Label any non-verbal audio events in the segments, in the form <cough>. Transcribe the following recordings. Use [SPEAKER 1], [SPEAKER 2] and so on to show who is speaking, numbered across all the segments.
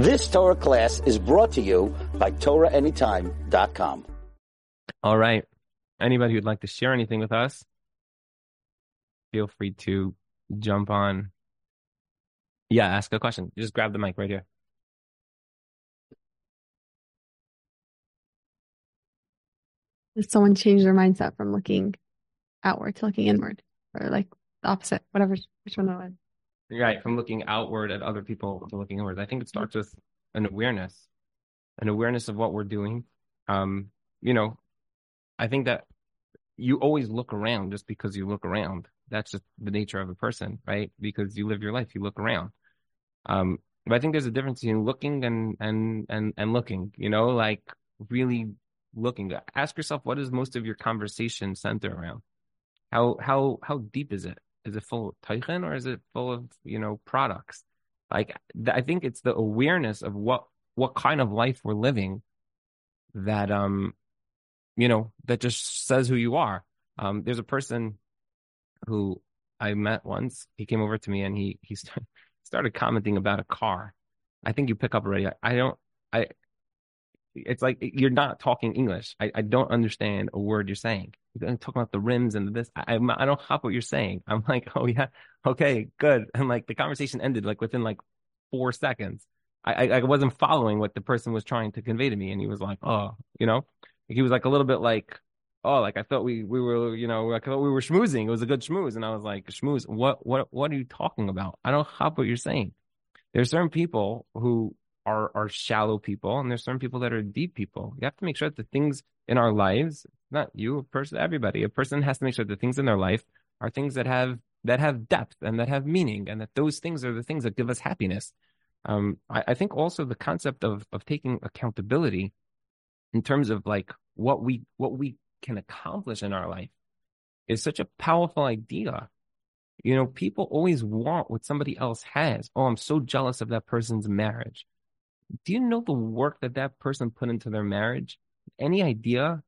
[SPEAKER 1] This Torah class is brought to you by TorahAnytime.com.
[SPEAKER 2] All right. Anybody who'd like to share anything with us, feel free to jump on. Yeah, ask a question. Just grab the mic right here.
[SPEAKER 3] Did someone change their mindset from looking outward to looking inward, or like the opposite, whatever, which one that was?
[SPEAKER 2] Right, from looking outward at other people to looking inward. I think it starts with an awareness, an awareness of what we're doing. Um, you know, I think that you always look around just because you look around. That's just the nature of a person, right? Because you live your life, you look around. Um, but I think there's a difference between looking and and and and looking. You know, like really looking. Ask yourself, what is most of your conversation center around? How how how deep is it? Is it full of teichen or is it full of you know products? Like I think it's the awareness of what what kind of life we're living that um you know that just says who you are. Um, there's a person who I met once. He came over to me and he he <laughs> started commenting about a car. I think you pick up already. I, I don't. I it's like you're not talking English. I, I don't understand a word you're saying. You're talking about the rims and this. I, I don't hop what you're saying. I'm like, <laughs> oh yeah, okay, good. And like the conversation ended like within like four seconds. I, I wasn't following what the person was trying to convey to me, and he was like, oh, you know, he was like a little bit like, oh, like I thought we we were, you know, I thought we were schmoozing. It was a good schmooze, and I was like, schmooze. What what what are you talking about? I don't hop what you're saying. There's certain people who are are shallow people, and there's certain people that are deep people. You have to make sure that the things in our lives, not you, a person, everybody, a person has to make sure the things in their life are things that have that have depth and that have meaning, and that those things are the things that give us happiness. Um, I, I think also the concept of of taking accountability in terms of like what we what we can accomplish in our life is such a powerful idea. You know, people always want what somebody else has. Oh, I'm so jealous of that person's marriage do you know the work that that person put into their marriage? Any idea?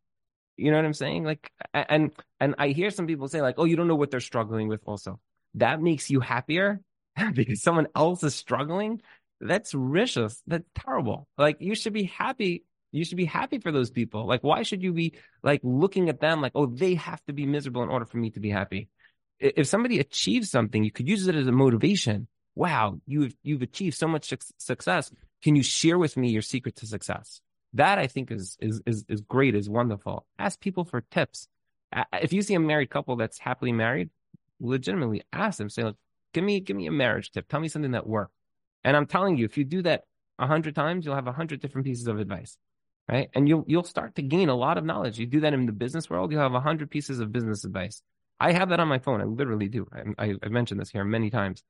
[SPEAKER 2] You know what I'm saying? Like, and and I hear some people say like, "Oh, you don't know what they're struggling with." Also, that makes you happier <laughs> because someone else is struggling. That's vicious. That's terrible. Like, you should be happy. You should be happy for those people. Like, why should you be like looking at them like, "Oh, they have to be miserable in order for me to be happy"? If somebody achieves something, you could use it as a motivation wow, you've you've achieved so much success. Can you share with me your secret to success? That I think is is is is great, is wonderful. Ask people for tips. If you see a married couple that's happily married, legitimately ask them. Say, like, give me give me a marriage tip. Tell me something that worked. And I'm telling you, if you do that a hundred times, you'll have a hundred different pieces of advice, right? And you'll you'll start to gain a lot of knowledge. You do that in the business world, you'll have a hundred pieces of business advice. I have that on my phone. I literally do. I, I've mentioned this here many times.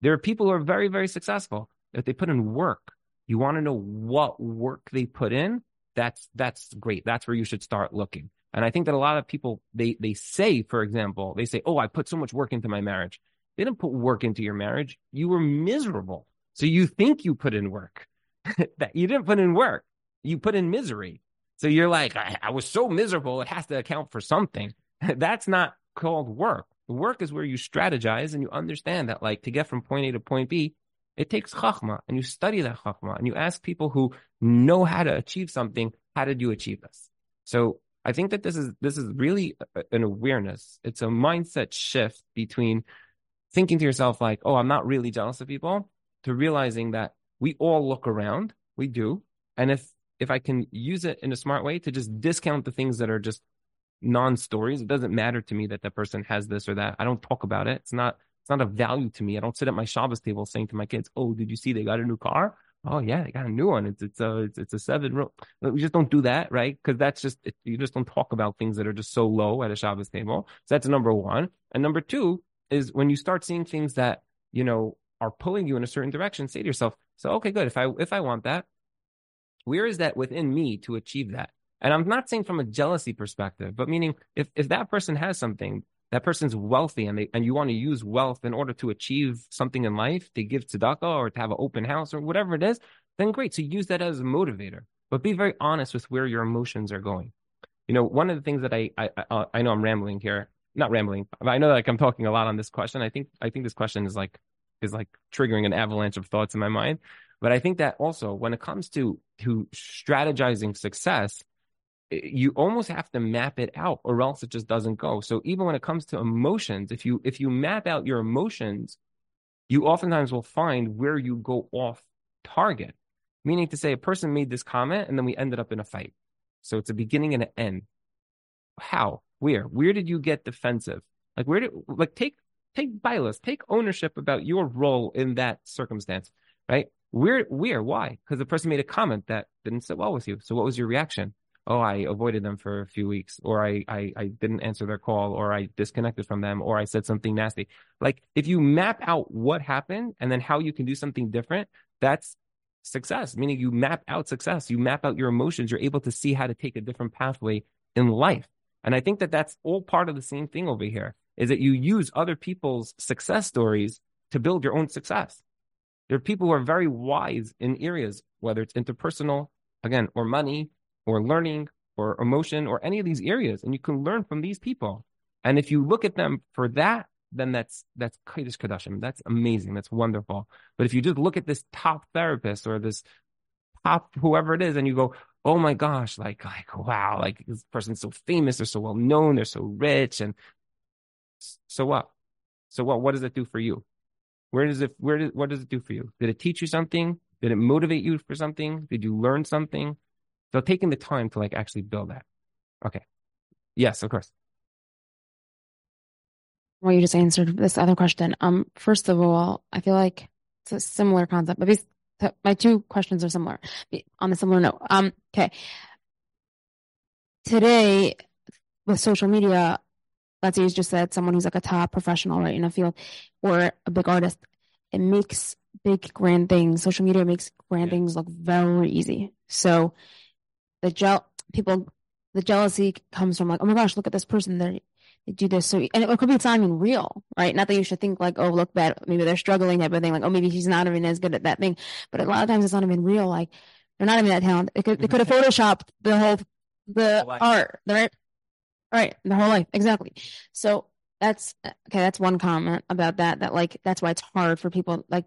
[SPEAKER 2] There are people who are very, very successful. If they put in work, you want to know what work they put in. That's that's great. That's where you should start looking. And I think that a lot of people they they say, for example, they say, "Oh, I put so much work into my marriage." They didn't put work into your marriage. You were miserable. So you think you put in work. <laughs> that you didn't put in work. You put in misery. So you're like, I, I was so miserable, it has to account for something. <laughs> That's not called work. Work is where you strategize and you understand that, like, to get from point A to point B, it takes chachma, and you study that chachma, and you ask people who know how to achieve something, how did you achieve this? So I think that this is this is really an awareness. It's a mindset shift between thinking to yourself like, "Oh, I'm not really jealous of people," to realizing that we all look around, we do, and if if I can use it in a smart way to just discount the things that are just non-stories. It doesn't matter to me that that person has this or that. I don't talk about it. It's not it's not a value to me. I don't sit at my Shabbos table saying to my kids, "Oh, did you see they got a new car? Oh yeah, they got a new one. It's it's a it's, it's a seven row." We just don't do that, right? Because that's just it, you just don't talk about things that are just so low at a Shabbos table. So that's number one. And number two is when you start seeing things that you know are pulling you in a certain direction. Say to yourself, "So okay, good. If I if I want that, where is that within me to achieve that?" And I'm not saying from a jealousy perspective, but meaning if, if that person has something, that person's wealthy and they and you want to use wealth in order to achieve something in life, to give tzedakah or to have an open house or whatever it is, then great. So use that as a motivator. But be very honest with where your emotions are going. You know, one of the things that I I I, uh, I know I'm rambling here, not rambling, but I know like I'm talking a lot on this question. I think I think this question is like is like triggering an avalanche of thoughts in my mind. But I think that also when it comes to to strategizing success, Eh, you almost have to map it out or else it just doesn't go. So even when it comes to emotions, if you if you map out your emotions, you oftentimes will find where you go off target. Meaning to say a person made this comment and then we ended up in a fight. So it's a beginning and an end. How? Where? Where did you get defensive? Like where did like take take bias, take ownership about your role in that circumstance, right? Where where? Why? Because the person made a comment that didn't sit well with you. So what was your reaction? Oh, I avoided them for a few weeks, or I, I, I didn't answer their call, or I disconnected from them, or I said something nasty. Like if you map out what happened and then how you can do something different, that's success, meaning you map out success, you map out your emotions, you're able to see how to take a different pathway in life. And I think that that's all part of the same thing over here is that you use other people's success stories to build your own success. There are people who are very wise in areas, whether it's interpersonal, again, or money, or learning or emotion or any of these areas. And you can learn from these people. And if you look at them for that, then that's that's Kodesh Kadashim. That's amazing. That's wonderful. But if you just look at this top therapist or this top whoever it is, and you go, oh my gosh, like like wow, like this person's so famous, they're so well known, they're so rich, and so what? So what? What does it do for you? Where does it? Where does what does it do for you? Did it teach you something? Did it motivate you for something? Did you learn something? So taking the time to like actually build that. Okay. Yes, of course.
[SPEAKER 4] Well, you just answered this other question. Um, first of all, I feel like it's a similar concept, but my two questions are similar on a similar note. Um, okay. Today, with social media, let's say you just said someone who's like a top professional right in a field or a big artist, it makes big grand things. Social media makes grand yeah. things look very easy. So the gel people the jealousy comes from like, oh my gosh, look at this person. They they do this. So and it could be it's not even real, right? Not that you should think like, oh, look bad. Maybe they're struggling type of thing. Like, oh, maybe she's not even as good at that thing. But a lot of times it's not even real. Like they're not even that talented. They could they could have mm-hmm. photoshopped the whole the whole art, right? Right, the whole life exactly. So that's okay. That's one comment about that. That like that's why it's hard for people. Like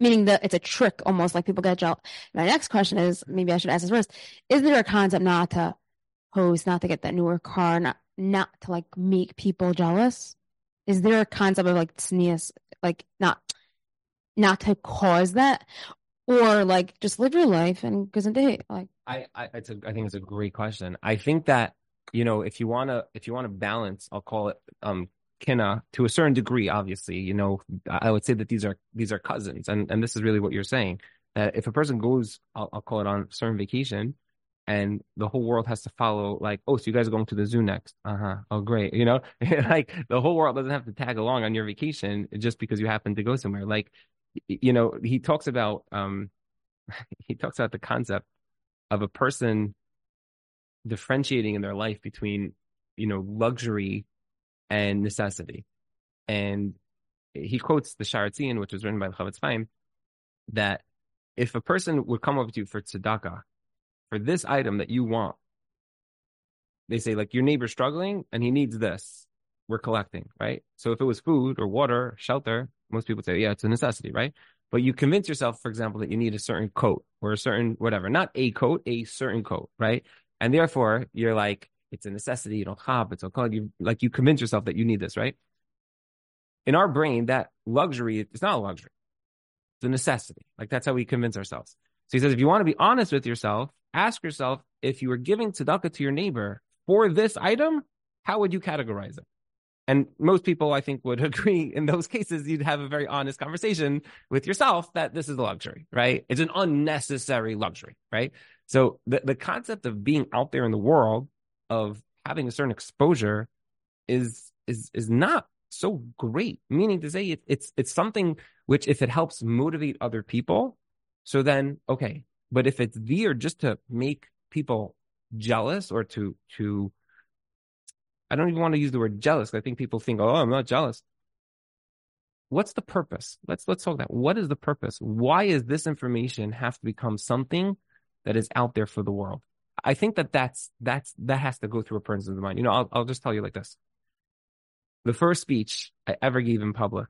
[SPEAKER 4] meaning that it's a trick almost like people get jealous. My next question is maybe I should ask this first. Is there a concept not to host, not to get that newer car, not not to like make people jealous? Is there a concept of like sneeze, like not not to cause that? Or like just live your life and goes into like
[SPEAKER 2] I, I it's a I think it's a great question. I think that you know if you want to if you want to balance i'll call it um Kinna to a certain degree, obviously, you know, I would say that these are these are cousins, and and this is really what you're saying. That if a person goes, I'll, I'll call it on certain vacation, and the whole world has to follow, like, oh, so you guys are going to the zoo next? Uh huh. Oh, great. You know, <laughs> like the whole world doesn't have to tag along on your vacation just because you happen to go somewhere. Like, you know, he talks about um, <laughs> he talks about the concept of a person differentiating in their life between you know luxury and necessity. And he quotes the Shaar which was written by the Chofetz Chaim, that if a person would come up to you for tzedakah, for this item that you want, they say like your neighbor's struggling and he needs this, we're collecting, right? So if it was food or water, shelter, most people say, yeah, it's a necessity, right? But you convince yourself, for example, that you need a certain coat or a certain whatever, not a coat, a certain coat, right? And therefore you're like, it's a necessity. You don't have, it's okay. You like you convince yourself that you need this, right? In our brain, that luxury is not a luxury. It's a necessity. Like that's how we convince ourselves. So he says, if you want to be honest with yourself, ask yourself if you were giving tzedakah to your neighbor for this item, how would you categorize it? And most people, I think, would <laughs> agree in those cases, you'd have a very honest conversation with yourself that this is a luxury, right? It's an unnecessary luxury, right? So the, the concept of being out there in the world of having a certain exposure is is is not so great. Meaning to say, it, it's it's something which, if it helps motivate other people, so then okay. But if it's there just to make people jealous or to to, I don't even want to use the word jealous. I think people think, oh, I'm not jealous. What's the purpose? Let's let's talk that. What is the purpose? Why is this information have to become something that is out there for the world? I think that that's that's that has to go through a person's mind. You know, I'll I'll just tell you like this. The first speech I ever gave in public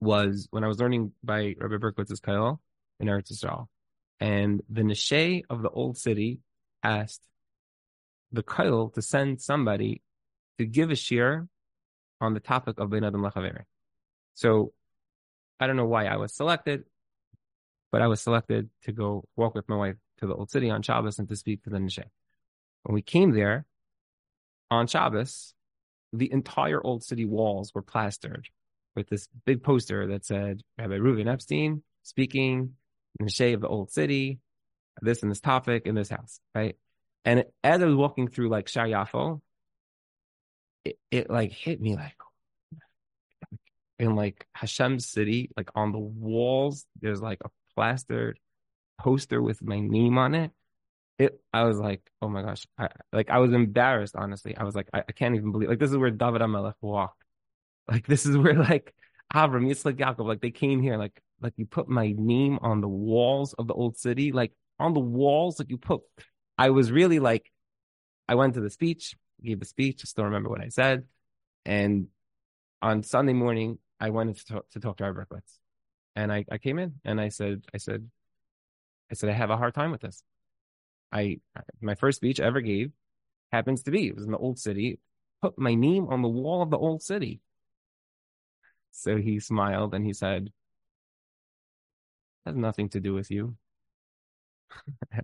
[SPEAKER 2] was when I was learning by Rabbi Berkowitz's Kollel, in Eretz Yisrael. And the Neshe of the old city asked the Kail to send somebody to give a shiur on the topic of Ben Adam Lechaveri. So I don't know why I was selected, but I was selected to go walk with my wife to the old city on Shabbos and to speak to the Neshe. When we came there on Shabbos, the entire old city walls were plastered with this big poster that said Rabbi Reuven Epstein speaking in the of the old city, this and this topic in this house, right? And as I was walking through like Shar Yafo, it, it like hit me like in like Hashem's city, like on the walls, there's like a plastered poster with my name on it. It, I was like, oh my gosh, I, like I was embarrassed. Honestly, I was like, I, I can't even believe. Like this is where David Hamelech walked. Like this is where <laughs> like Avram, Yitzchak, Yaakov, like they came here. Like like you put my name on the walls of the old city, like on the walls, like you put. I was really like, I went to the speech, gave the speech. I still remember what I said, and on Sunday morning, I went to talk to, talk to Rav Berkowitz. And I, I came in and I said, I said, I said, I have a hard time with this. I, my first speech I ever gave happens to be, it was in the old city, put my name on the wall of the old city. So he smiled and he said, has nothing to do with you. <laughs>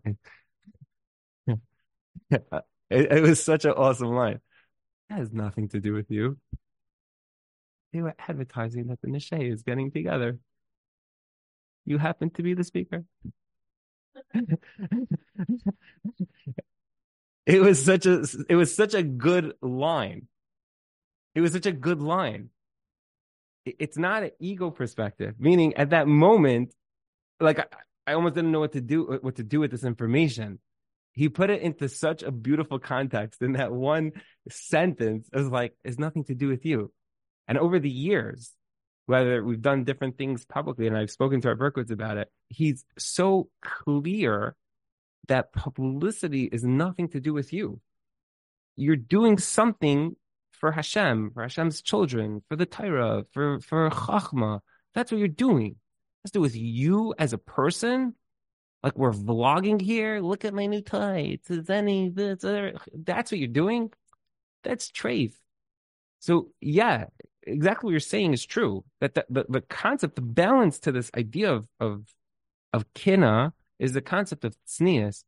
[SPEAKER 2] it, it was such an awesome line. That has nothing to do with you they were advertising that the Nishay is getting together. You happen to be the speaker. It was such a it was such a good line. It was such a good line. It's not an ego perspective, meaning at that moment, like I, I almost didn't know what to do what to do with this information. He put it into such a beautiful context in that one sentence. It was like, it's nothing to do with you. And over the years, whether we've done different things publicly, and I've spoken to Rav Berkowitz about it, he's so clear that publicity is nothing to do with you. You're doing something for Hashem, for Hashem's children, for the Torah, for, for Chachma. That's what you're doing. Has to do with you as a person. Like we're vlogging here. Look at my new tights. Is any that's what you're doing? That's trafe. So yeah, exactly what you're saying is true. That the, the, the concept, the balance to this idea of of of kina is the concept of tznius.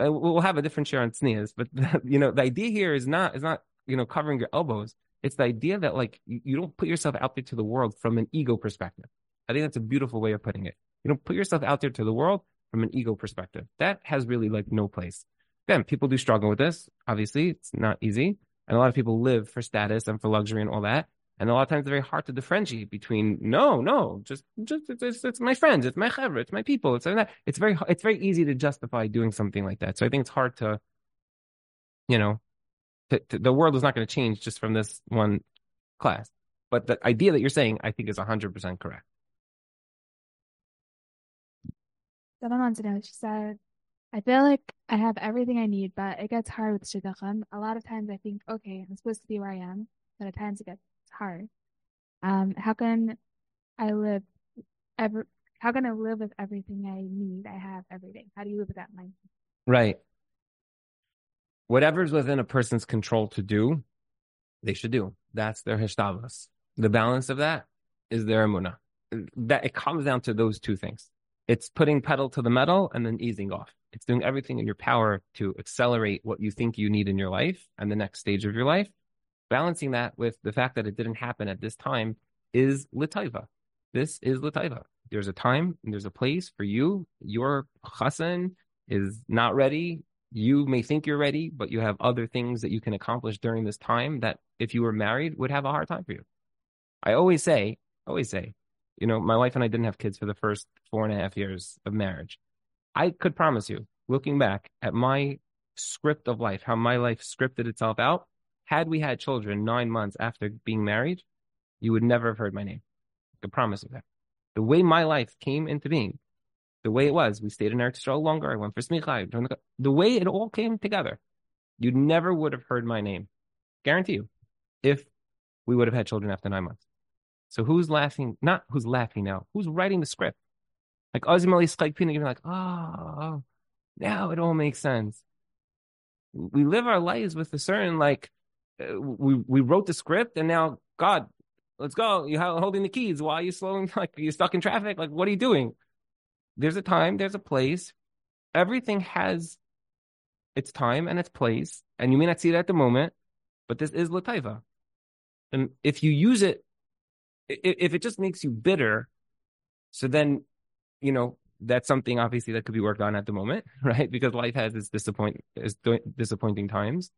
[SPEAKER 2] Uh, we'll have a different share on tznius, but <laughs> you know the idea here is not is not you know covering your elbows. It's the idea that like you, you don't put yourself out there to the world from an ego perspective. I think that's a beautiful way of putting it. You don't put yourself out there to the world from an ego perspective. That has really like no place. Then people do struggle with this. Obviously, it's not easy. And a lot of people live for status and for luxury and all that. And a lot of times it's very hard to differentiate between no, no, just just it's, it's, my friends, it's my chevra, it's my people, it's that. It's very it's very easy to justify doing something like that. So I think it's hard to, you know, to, to, the world is not going to change just from this one class. But the idea that you're saying, I think, is hundred percent correct.
[SPEAKER 5] Someone wants to know. She said, "I feel like I have everything I need, but it gets hard with shidduchim. A lot of times, I think, okay, I'm supposed to be where I am, but at times it gets hard. Um, how can I live ever? How can I live with everything I need? I have every day. How do you live with that mindset?
[SPEAKER 2] Right. Whatever's within a person's control to do, they should do. That's their hishtadlus. The balance of that is their emuna. That it comes down to those two things. It's putting pedal to the metal and then easing off. It's doing everything in your power to accelerate what you think you need in your life and the next stage of your life balancing that with the fact that it didn't happen at this time is litaiva. This is litaiva. There's a time and there's a place for you. Your chassan is not ready. You may think you're ready, but you have other things that you can accomplish during this time that if you were married would have a hard time for you. I always say, always say, you know, my wife and I didn't have kids for the first four and a half years of marriage. I could promise you, looking back at my script of life, how my life scripted itself out, had we had children nine months after being married, you would never have heard my name. I promise you that. The way my life came into being, the way it was, we stayed in Eretz Yisrael longer. I went for smicha. The, the way it all came together, you never would have heard my name. Guarantee you, if we would have had children after nine months. So who's laughing? Not who's laughing now. Who's writing the script? Like ultimately, you're like, oh, now it all makes sense. We live our lives with a certain like, we we wrote the script, and now God, let's go. You're holding the keys. Why are you slowing? <laughs> Like are you're stuck in traffic. Like what are you doing? There's a time. There's a place. Everything has its time and its place, and you may not see it at the moment, but this is lataiva. And if you use it, if it just makes you bitter, so then, you know, that's something obviously that could be worked on at the moment, <laughs> right? Because life has its disappoint, its disappointing times.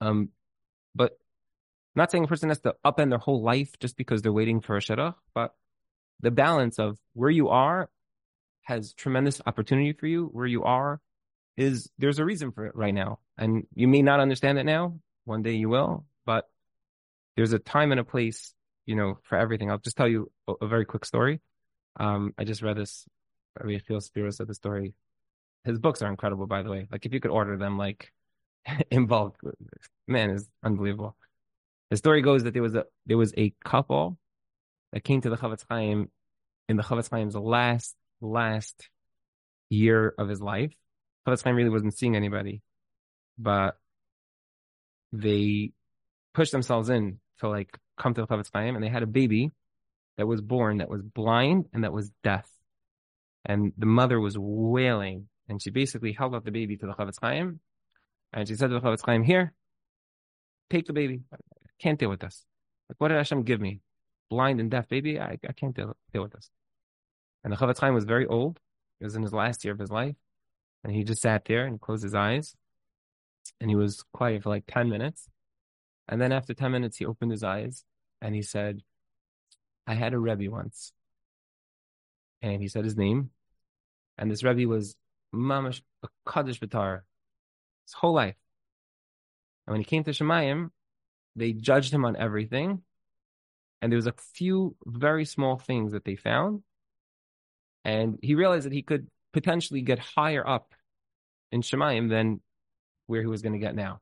[SPEAKER 2] Um, but I'm not saying a person has to upend their whole life just because they're waiting for a shidduch, but the balance of where you are has tremendous opportunity for you. Where you are is there's a reason for it right now. And you may not understand it now. One day you will, but there's a time and a place, you know, for everything. I'll just tell you a, a very quick story. Um, I just read this. Rabbi Yechiel Spero said the story. His books are incredible, by the way. Like if you could order them, like <laughs> in bulk, man, is unbelievable. The story goes that there was a there was a couple that came to the Chofetz Chaim in the Chofetz Chaim's last last year of his life. Chofetz Chaim really wasn't seeing anybody, but they pushed themselves in to like come to the Chofetz Chaim, and they had a baby that was born that was blind and that was deaf, and the mother was wailing, and she basically held out the baby to the Chofetz Chaim, and she said to the Chofetz Chaim, "Here, take the baby can't deal with this. Like, what did Hashem give me? Blind and deaf baby? I, I can't deal, deal with this. And the Chofetz Chaim was very old. He was in his last year of his life. And he just sat there and closed his eyes. And he was quiet for like 10 minutes. And then after 10 minutes, he opened his eyes and he said, I had a Rebbe once. And he said his name. And this Rebbe was Mamash, Kaddish Batar, his whole life. And when he came to Shemayim, they judged him on everything. And there was a few very small things that they found. And he realized that he could potentially get higher up in Shemayim than where he was going to get now.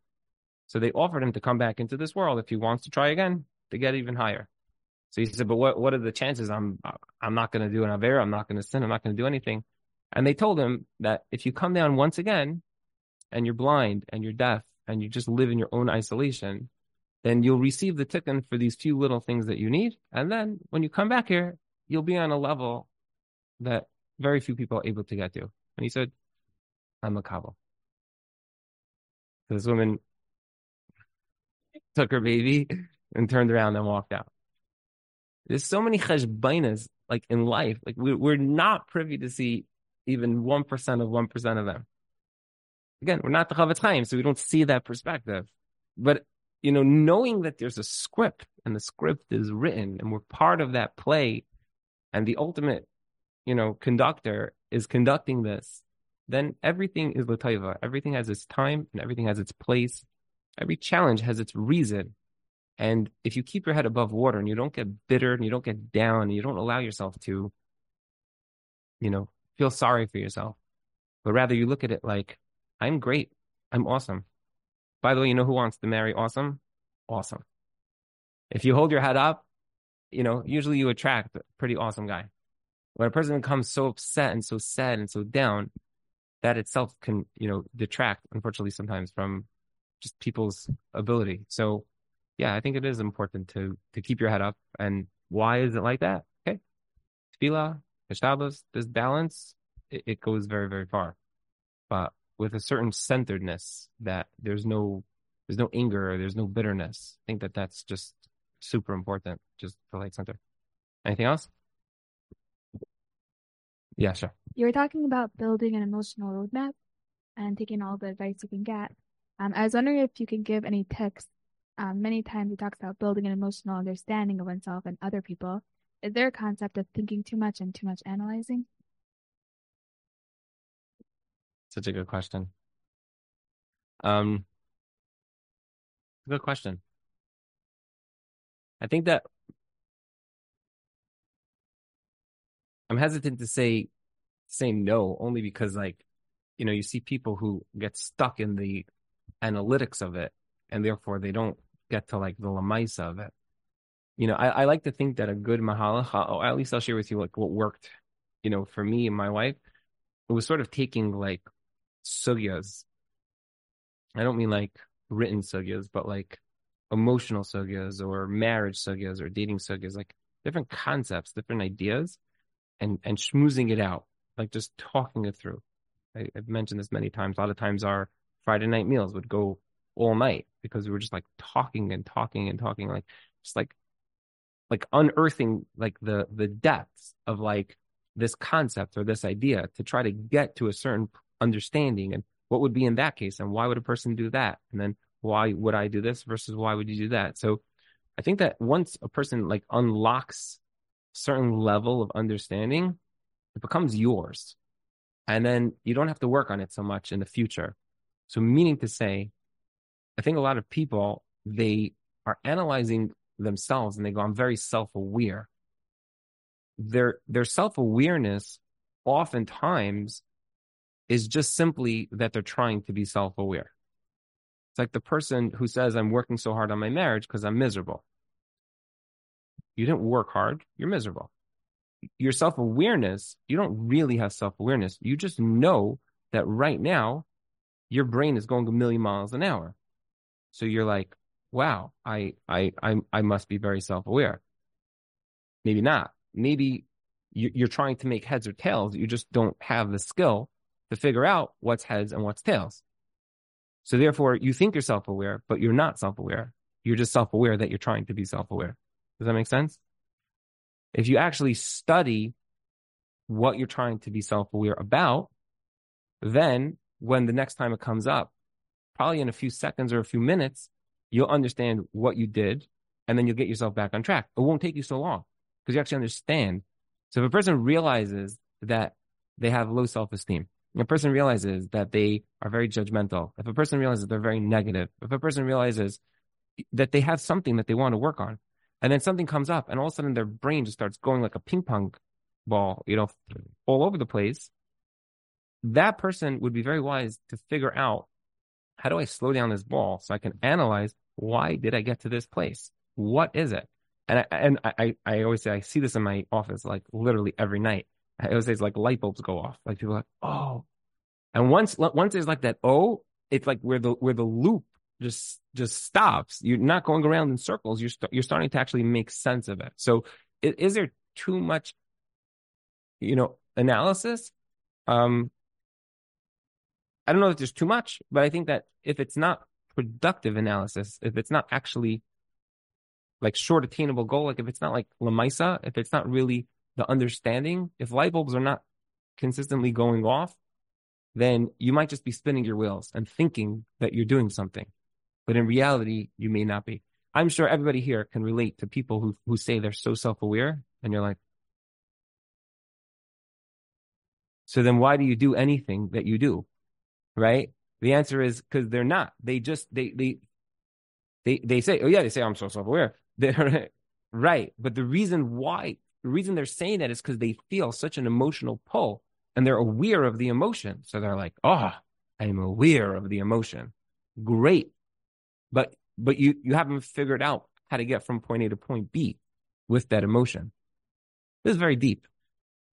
[SPEAKER 2] So they offered him to come back into this world if he wants to try again to get even higher. So he said, "But what what are the chances? I'm I'm not going to do an aver. I'm not going to sin. I'm not going to do anything." And they told him that if you come down once again, and you're blind and you're deaf and you just live in your own isolation, then you'll receive the tikkun for these few little things that you need. And then when you come back here, you'll be on a level that very few people are able to get to. And he said, I'm a kabul. This woman took her baby and turned around and walked out. There's so many cheshbainas like in life. Like we, we're not privy to see even 1% of 1% of them. Again, we're not the Chofetz Chaim, so we don't see that perspective. But you know, knowing that there's a script and the script is written and we're part of that play and the ultimate, you know, conductor is conducting this, then everything is lataiva. Everything has its time and everything has its place. Every challenge has its reason. And if you keep your head above water and you don't get bitter and you don't get down and you don't allow yourself to, you know, feel sorry for yourself, but rather you look at it like, I'm great. I'm awesome. By the way, you know who wants to marry awesome? Awesome. If you hold your head up, you know, usually you attract a pretty awesome guy. When a person becomes so upset and so sad and so down, that itself can, you know, detract, unfortunately, sometimes from just people's ability. So, yeah, I think it is important to to keep your head up. And why is it like that? Okay, tefillah, hishtadlus, this balance, it, it goes very, very far. But with a certain centeredness that there's no there's no anger or there's no bitterness. I think that that's just super important, just to light center. Anything else? Yeah, sure.
[SPEAKER 5] You were talking about building an emotional roadmap and taking all the advice you can get. Um, I was wondering if you can give any tips. Um, many times it talks about building an emotional understanding of oneself and other people. Is there a concept of thinking too much and too much analyzing?
[SPEAKER 2] Such a good question. Um, good question. I think that I'm hesitant to say say no only because like you know you see people who get stuck in the analytics of it and therefore they don't get to like the lamaisa of it. You know, I, I like to think that a good mahalach, or at least I'll share with you like what worked you know, for me and my wife, it was sort of taking like sugyas. I don't mean like written sugyas, but like emotional sugyas or marriage sugyas or dating sugyas, like different concepts, different ideas, and and schmoozing it out, like just talking it through. I, have mentioned this many times. A lot of times our Friday night meals would go all night because we were just like talking and talking and talking, like just like like unearthing like the the depths of like this concept or this idea to try to get to a certain understanding and what would be in that case and why would a person do that and then why would I do this versus why would you do that? So I think that once a person like unlocks certain level of understanding, it becomes yours. And then you don't have to work on it so much in the future. So meaning to say, I think a lot of people, they are analyzing themselves and they go, I'm very self-aware. Their, their self-awareness oftentimes is just simply that they're trying to be self-aware. It's like the person who says, I'm working so hard on my marriage because I'm miserable. You didn't work hard, you're miserable. Your self awareness, you don't really have self awareness. You just know that right now your brain is going a million miles an hour. So you're like, wow, I I I I must be very self aware. Maybe not. Maybe you're trying to make heads or tails. You just don't have the skill to figure out what's heads and what's tails. So therefore, you think you're self aware, but you're not self aware. You're just self aware that you're trying to be self aware. Does that make sense? If you actually study what you're trying to be self aware about, then when the next time it comes up, probably in a few seconds or a few minutes, you'll understand what you did and then you'll get yourself back on track. It won't take you so long because you actually understand. So if a person realizes that they have low self esteem, a person realizes that they are very judgmental, if a person realizes they're very negative, if a person realizes that they have something that they want to work on, and then something comes up, and all of a sudden their brain just starts going like a ping pong ball, you know, all over the place, that person would be very wise to figure out how do I slow down this ball so I can analyze why did I get to this place? What is it? And I, and I, I always say, I see this in my office like literally every night. I always say it's like light bulbs go off. Like people are like, oh. And once once there's like that oh, it's like where the where the loop just just stops. You're not going around in circles. You're you st- you're starting to actually make sense of it. So is, is there too much, you know, analysis? Um, I don't know if there's too much, but I think that if it's not productive analysis, if it's not actually like short attainable goal, like if it's not like Lamisa, if it's not really the understanding, if light bulbs are not consistently going off, then you might just be spinning your wheels and thinking that you're doing something. But in reality, you may not be. I'm sure everybody here can relate to people who, who say they're so self aware, and you're like, so then why do you do anything that you do? Right? The answer is because they're not. They just, they, they, they, they say, oh yeah, they say, I'm so self aware. <laughs> They're right. But the reason why the reason they're saying that is because they feel such an emotional pull and they're aware of the emotion. So they're like, oh, I'm aware of the emotion. Great. But but you you haven't figured out how to get from point A to point B with that emotion. This is very deep.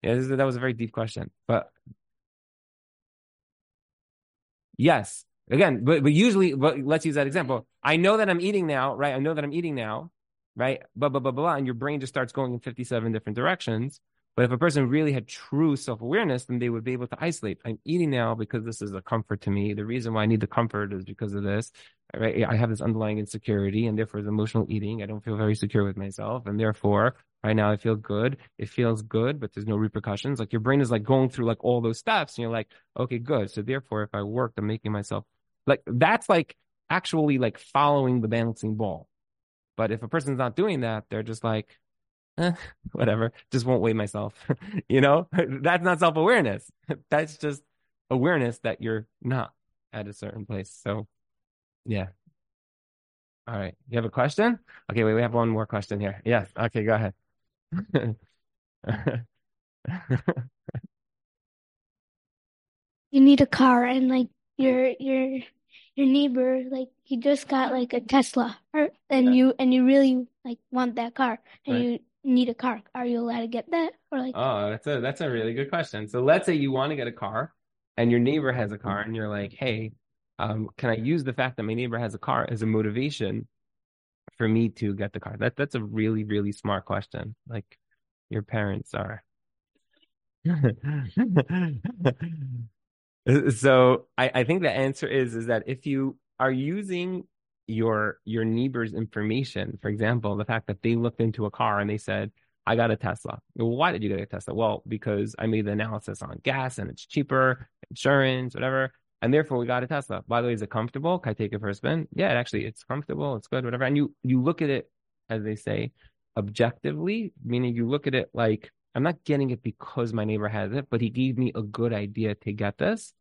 [SPEAKER 2] Yeah, is, that was a very deep question. But yes, again, but but usually, but let's use that example. I know that I'm eating now, right? I know that I'm eating now right? Blah, blah, blah, blah, and your brain just starts going in 57 different directions. But if a person really had true self awareness, then they would be able to isolate. I'm eating now because this is a comfort to me. The reason why I need the comfort is because of this. Right? I have this underlying insecurity, and therefore, it's emotional eating. I don't feel very secure with myself, and therefore, right now, I feel good. It feels good, but there's no repercussions. Like your brain is like going through like all those steps, and you're like, okay, good. So therefore, if I work, I'm making myself like that's like actually like following the balancing ball. But if a person's not doing that, they're just like, eh, <laughs> whatever, just won't weigh myself. <laughs> you know, <laughs> that's not self awareness. that's just awareness that you're not at a certain place. So, yeah. All right. You have a question? Okay, wait, we have one more question here. Yes. Okay, go ahead.
[SPEAKER 6] you need a car and like your your your neighbor like he just got like a Tesla or and yeah. you and you really like want that car and right. you need a car. Are you allowed to get that? Or like,
[SPEAKER 2] Oh, that's a that's a really good question. So let's say you want to get a car and your neighbor has a car and you're like, "Hey, um, can I use the fact that my neighbor has a car as a motivation for me to get the car?" That that's a really really smart question. Like your parents are. <laughs> Uh, so I, I think the answer is is that if you are using your your neighbor's information, for example, the fact that they looked into a car and they said, I got a Tesla. Well, why did you get a Tesla? Well, because I made the analysis on gas and it's cheaper, insurance, whatever. And therefore we got a Tesla. By the way, is it comfortable? Can I take it for a spin? Yeah, it actually it's comfortable, it's good, whatever. And you you look at it, as they say, objectively, meaning you look at it like I'm not getting it because my neighbor has it, but he gave me a good idea to get this.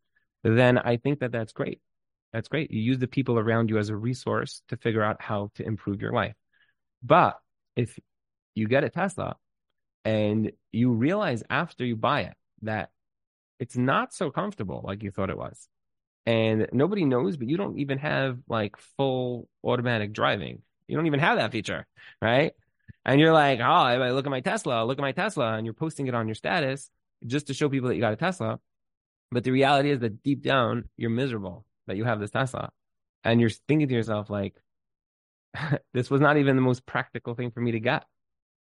[SPEAKER 2] Then I think that that's great. That's great. You use the people around you as a resource to figure out how to improve your life. But if you get a Tesla and you realize after you buy it that it's not so comfortable like you thought it was, and nobody knows, but you don't even have like full automatic driving. You don't even have that feature, right? And you're like, oh, I look at my Tesla, look at my Tesla, and you're posting it on your status just to show people that you got a Tesla. But the reality is that deep down, you're miserable that you have this Tesla. And you're thinking to yourself, like, <laughs> this was not even the most practical thing for me to get.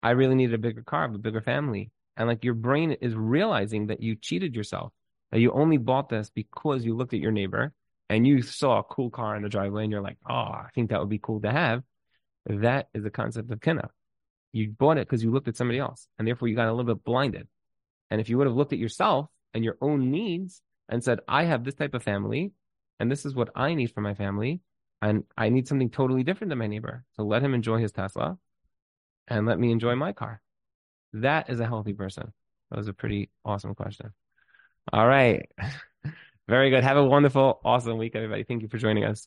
[SPEAKER 2] I really needed a bigger car, a bigger family. And like your brain is realizing that you cheated yourself, that you only bought this because you looked at your neighbor and you saw a cool car in the driveway and you're like, oh, I think that would be cool to have. That is the concept of kinna. You bought it because you looked at somebody else and therefore you got a little bit blinded. And if you would have looked at yourself and your own needs and said, I have this type of family and this is what I need for my family. And I need something totally different than my neighbor. So let him enjoy his Tesla and let me enjoy my car. That is a healthy person. That was a pretty awesome question. All right. <laughs> Very good. Have a wonderful, awesome week, everybody. Thank you for joining us.